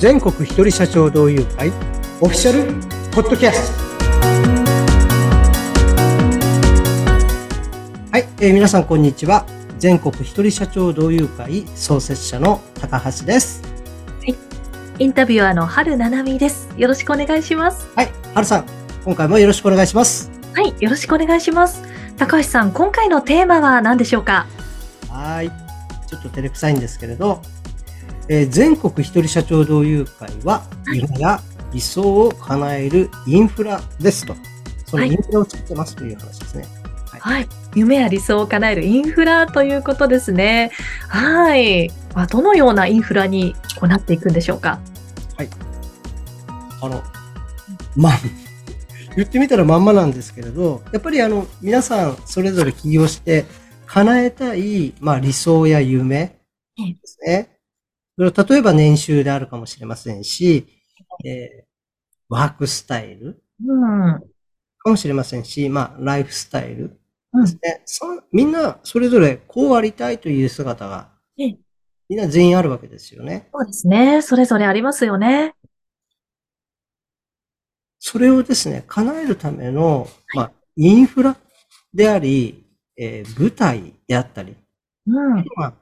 全国一人社長同友会オフィシャルポッドキャスト。はい、えー皆さんこんにちは。全国一人社長同友会創設者の高橋です。インタビュアーの春七海です。よろしくお願いします。はい春さん今回もよろしくお願いします。はい、よろしくお願いします。高橋さん、今回のテーマは何でしょうか？はい。ちょっと照れくさいんですけれど、えー全国一人社長同友会は夢や理想を叶えるインフラですとそのインフラを作ってますという話ですね、はい。夢や理想を叶えるインフラということですね。はい。まあどのようなインフラにこうなっていくんでしょうか？あの、まあ、言ってみたらまんまなんですけれど、やっぱりあの、皆さんそれぞれ起業して叶えたい、まあ理想や夢ですね。例えば年収であるかもしれませんし、えーワークスタイルうん。かもしれませんし、まあライフスタイルうんですね。そみんなそれぞれこうありたいという姿がええ、みんな全員あるわけですよね。そうですね。それぞれありますよね。それをですね、叶えるための、まあ、インフラであり、えー舞台であったり、うん。まあ、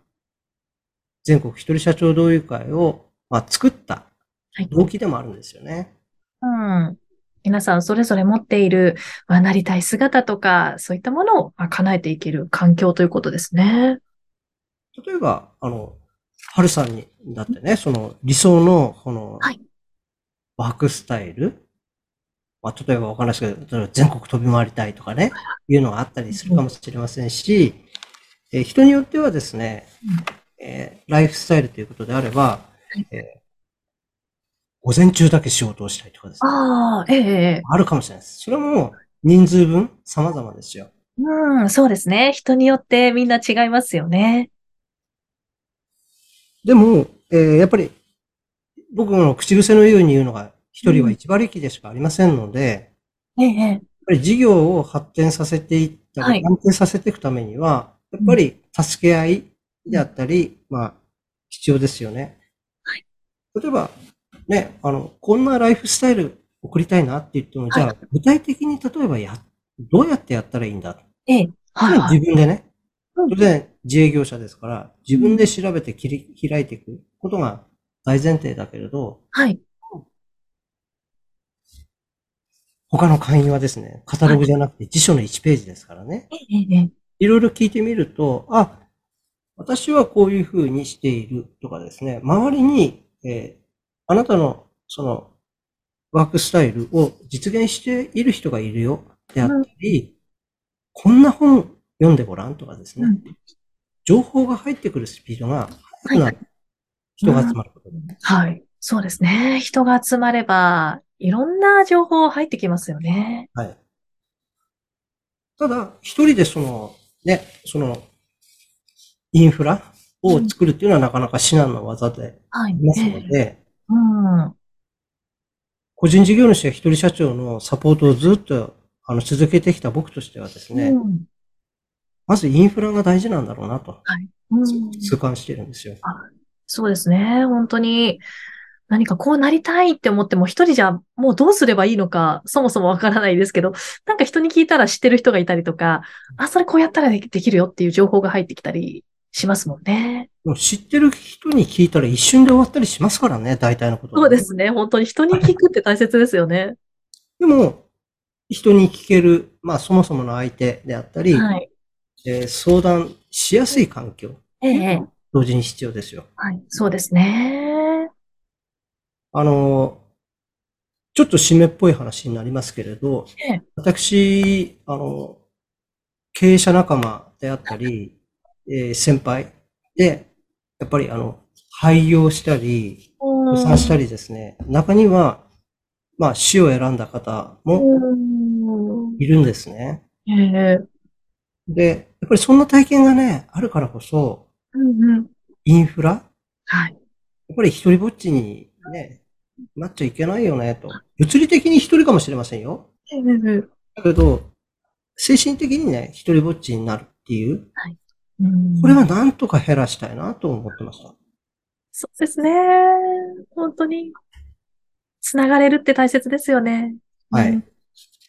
全国一人社長同友会を、まあ、作ったはい動機でもあるんですよね。うん。皆さんそれぞれ持っている、まあ、なりたい姿とか、そういったものをまあ叶えていける環境ということですね。例えば、あの、春さんに、だってね、その理想の、このはい、ワークスタイル、まあ、例えばわかんないですけど、例えば全国飛び回りたいとかね、いうのがあったりするかもしれませんし、えー人によってはですね、えーライフスタイルということであれば、えー午前中だけ仕事をしたいとかですね、ああ、ええええ。あるかもしれないです。それはもう人数分様々ですよ。うん、そうですね。人によってみんな違いますよね。でも、えーやっぱり僕の口癖のように言うのが、一人は一馬力でしかありませんので、ええええ。やっぱり事業を発展させていったり、はい安定させていくためには、やっぱり助け合いであったり、まあ、必要ですよね。はい例えば、ね、あの、こんなライフスタイル送りたいなって言っても、じゃはあ、具体的に例えばや、どうやってやったらいいんだ？ええ。はい、はい。自分でね、うん当然自営業者ですから、自分で調べて切り開いていくことが大前提だけれど、はい。他の会員はですね、カタログじゃなくて辞書の1ページですからね。ええええ。いろいろ聞いてみると、あ、私はこういうふうにしているとかですね、周りに、えーあなたのそのワークスタイルを実現している人がいるよであったり、こんな本読んでごらんとかですね、うん情報が入ってくるスピードが速くなる。人が集まることで。はい。そうですね。人が集まれば、いろんな情報入ってきますよね。はい。ただ、一人でその、ね、その、インフラを作るっていうのはなかなか至難の技ではい。ありますええので、うん。個人事業主や一人社長のサポートをずっとあの続けてきた僕としてはですね、うん。まずインフラが大事なんだろうなとうん痛感してるんですよ。そうですね。本当に、何かこうなりたいって思っても一人じゃもうどうすればいいのか、そもそもわからないですけど、なんか人に聞いたら知ってる人がいたりとか、あ、それこうやったらできるよっていう情報が入ってきたりしますもんね。もう知ってる人に聞いたら一瞬で終わったりしますからね、大体のことはそうですね。本当に人に聞くって大切ですよね。でも、人に聞ける、まあそもそもの相手であったり、はい。えー相談しやすい環境、ええ、同時に必要ですよ。はい。そうですね。あの、ちょっと締めっぽい話になりますけれど、ええ私、あの、経営者仲間であったり、えー先輩で、やっぱりあの、廃業したり、うん破産したりですね、中には、まあ死を選んだ方もうんいるんですね。ええで、やっぱりそんな体験がね、あるからこそ、うんうんインフラはい。やっぱり一人ぼっちにね、なっちゃいけないよね、と。物理的に一人かもしれませんよ。ええだけど、精神的にね、一人ぼっちになるっていう、うんこれはなんとか減らしたいなと思ってました。そうですね。本当に。つながれるって大切ですよね。はい。うん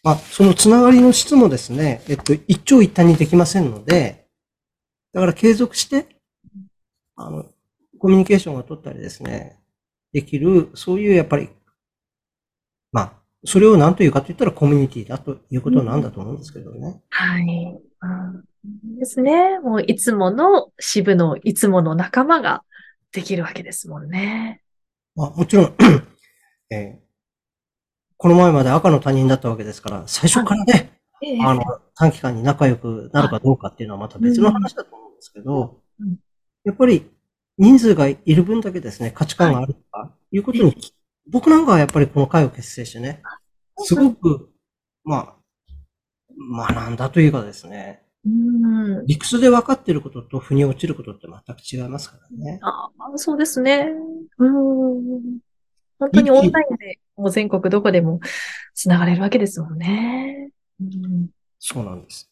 まあ、そのつながりの質もですね、えっと、一長一短にできませんので、だから継続して、あの、コミュニケーションが取ったりですね、できる、そういうやっぱり、まあ、それを何というかと言ったらコミュニティだということなんだと思うんですけどね。はい。うんいいですね。もういつもの支部のいつもの仲間ができるわけですもんね。まあ、もちろん、えーこの前まで赤の他人だったわけですから、最初からね、ええ。あの、短期間に仲良くなるかどうかっていうのはまた別の話だと思うんですけどうん、やっぱり人数がいる分だけですね、価値観があるとか、いうことに、僕なんかはやっぱりこの会を結成してね、すごく、まあ、学んだというかですね、うん。理屈で分かっていることと腑に落ちることって全く違いますからね。ああ、そうですね。うん。本当にオンラインでもう全国どこでもつながれるわけですもんね。うん。そうなんです。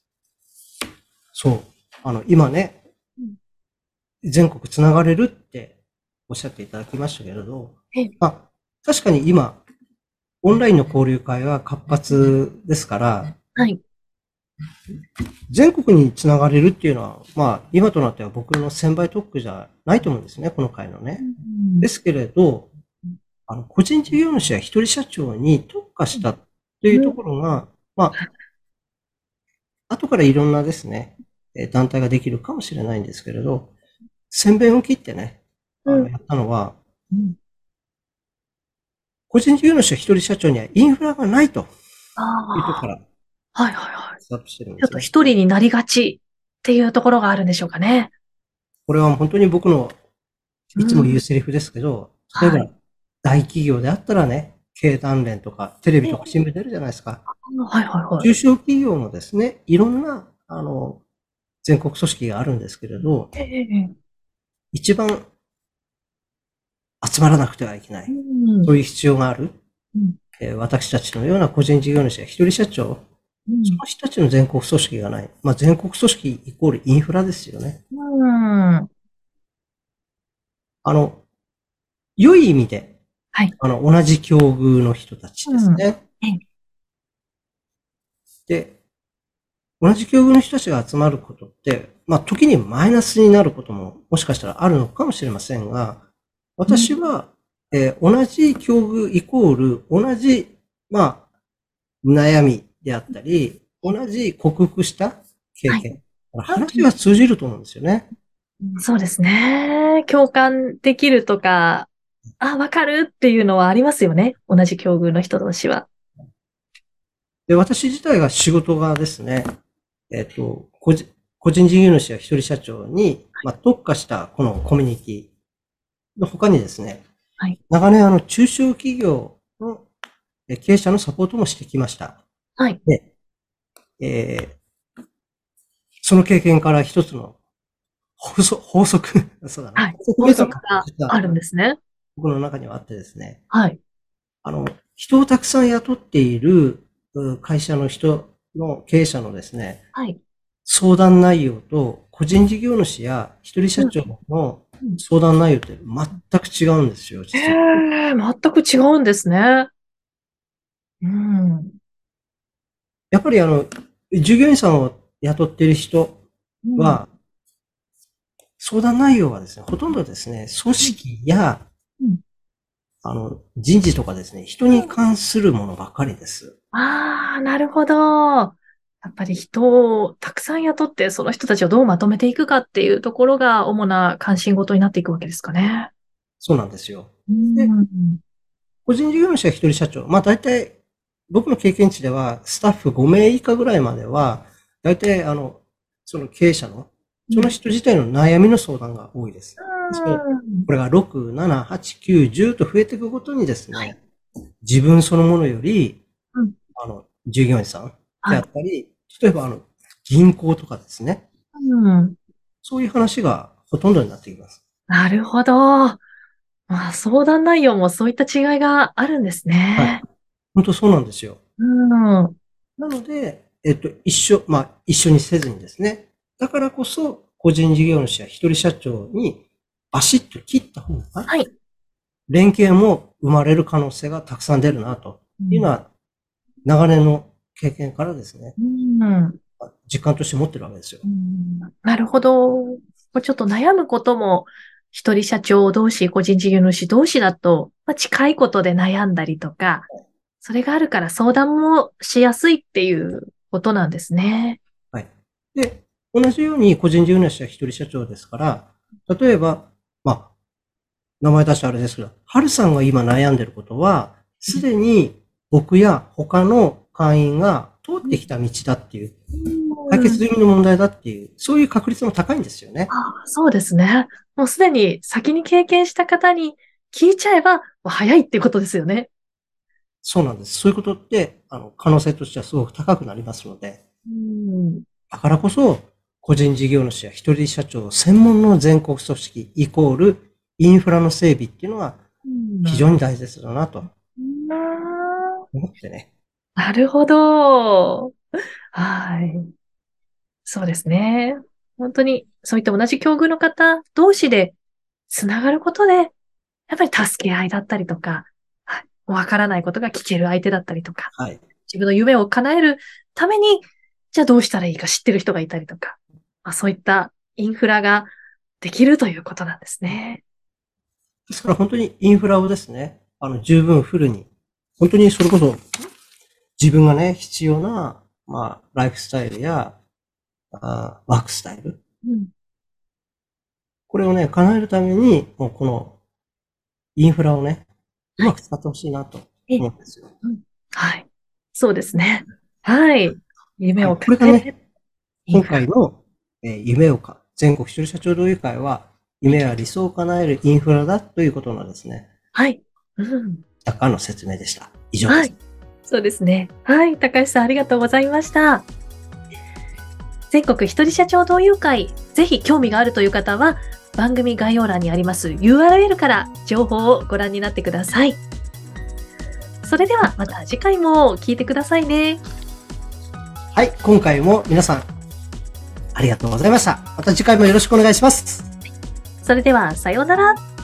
そう。あの、今ねうん、全国つながれるっておっしゃっていただきましたけれどええ、まあ、確かに今、オンラインの交流会は活発ですから、はい。全国につながれるっていうのは、まあ、今となっては僕の1000倍特区じゃないと思うんですね、この会のね。ですけれど、あの、個人事業主や一人社長に特化したというところが、まあ、後からいろんなですね、えー団体ができるかもしれないんですけれど、先弁を切ってね、あうんのやったのは、うん個人事業主や一人社長にはインフラがないというとこ。ろからはいはいはい。スタートしてるんちょっと。一人になりがちっていうところがあるんでしょうかね。これは本当に僕のいつも言うセリフですけど、例えばはい大企業であったらね、経団連とかテレビとか新聞出るじゃないですか。はいはいはい。中小企業のですね、いろんな、あの、全国組織があるんですけれど、ええ一番集まらなくてはいけない。うんそういう必要がある。うんえー私たちのような個人事業主や一人社長、うんその人たちの全国組織がない。まあ、全国組織イコールインフラですよね。うん。あの、良い意味で、はいあの、同じ境遇の人たちですね。うんええで、同じ境遇の人たちが集まることって、まあ、時にマイナスになることももしかしたらあるのかもしれませんが、私は、えー同じ境遇イコール、同じ、まあ、悩みであったり、同じ克服した経験。話が通じると思うんですよね。そうですね。共感できるとか、あ、わかるっていうのはありますよね。同じ境遇の人同士は。で、私自体が仕事がですね、えっ、と、個人、個人事業主や一人社長に、まあ、特化したこのコミュニティの他にですね、はい長年あの中小企業のえ経営者のサポートもしてきました。はい。で、えーその経験から一つの法則、法則、そうだな。はい。法法則があるんですね。僕の中にはあってですね、はい。あの、人をたくさん雇っているう会社の人の経営者のですね、はい。相談内容と個人事業主や一人社長のうん相談内容って全く違うんですよ、実へは。え、全く違うんですね。うん。やっぱりあの、従業員さんを雇っている人は、相談内容はですね、ほとんどですね、組織やうん、あの、人事とかですね、人に関するものばかりです。ああ、なるほど。やっぱり人をたくさん雇って、その人たちをどうまとめていくかっていうところが主な関心事になっていくわけですかね。そうなんですよ。うん。個人事業主や一人社長、まあ大体、僕の経験値では、スタッフ5名以下ぐらいまでは、大体、あの、その経営者の、その人自体の悩みの相談が多いです。これが6、7、8、9、10と増えていくごとにですね、はい自分そのものより、うんあの、従業員さんではいあったり、例えばあの、銀行とかですね、うん。そういう話がほとんどになってきます。なるほど。まあ、相談内容もそういった違いがあるんですね。本当そうなんですよ。うん。なので、えっと、一緒、まあ、一緒にせずにですね、だからこそ、個人事業主や一人社長にバシッと切った方が、はい。連携も生まれる可能性がたくさん出るな、というのは、長年の経験からですね、うん。実感として持ってるわけですよ。うんなるほど。ちょっと悩むことも、一人社長同士、個人事業主同士だと、まあ、近いことで悩んだりとか、それがあるから相談もしやすいっていうことなんですね。はい。で、同じように個人事業主は一人社長ですから、例えば、まあ、名前出してあれですけど、はるさんが今悩んでることは、すでに僕や他の会員が通ってきた道だっていう、解決済みの問題だっていう、そういう確率も高いんですよね。あそうですね。もうすでに先に経験した方に聞いちゃえば早いってことですよね。そうなんです。そういうことって、あの、可能性としてはすごく高くなりますので、うん。だからこそ、個人事業主や一人社長専門の全国組織イコールインフラの整備っていうのは非常に大切だなとうん思ってね。なるほど。はい。そうですね。本当に、そういった同じ境遇の方同士でつながることで、やっぱり助け合いだったりとか、はいわからないことが聞ける相手だったりとか、はい。自分の夢を叶えるために、じゃあどうしたらいいか知ってる人がいたりとか、まあ、そういったインフラができるということなんですね。ですから本当にインフラをですね、あの、十分フルに、本当にそれこそ自分がね、必要な、まあ、ライフスタイルや、あーワークスタイル。うん。これをね、叶えるために、もうこのインフラをね、うまく使ってほしいなと思うんですよ。はい。そうですね。はい。夢をこれがね今回の、えー夢をか、全国一人社長同友会は、夢や理想を叶えるインフラだということのですね、はい。うん。若干の説明でした。以上です。はい。そうですね。はい。高橋さん、ありがとうございました。全国一人社長同友会、ぜひ興味があるという方は、番組概要欄にあります URL から情報をご覧になってください。それではまた次回も聞いてくださいね。はい、今回も皆さん、ありがとうございました。また次回もよろしくお願いします。それでは、さようなら。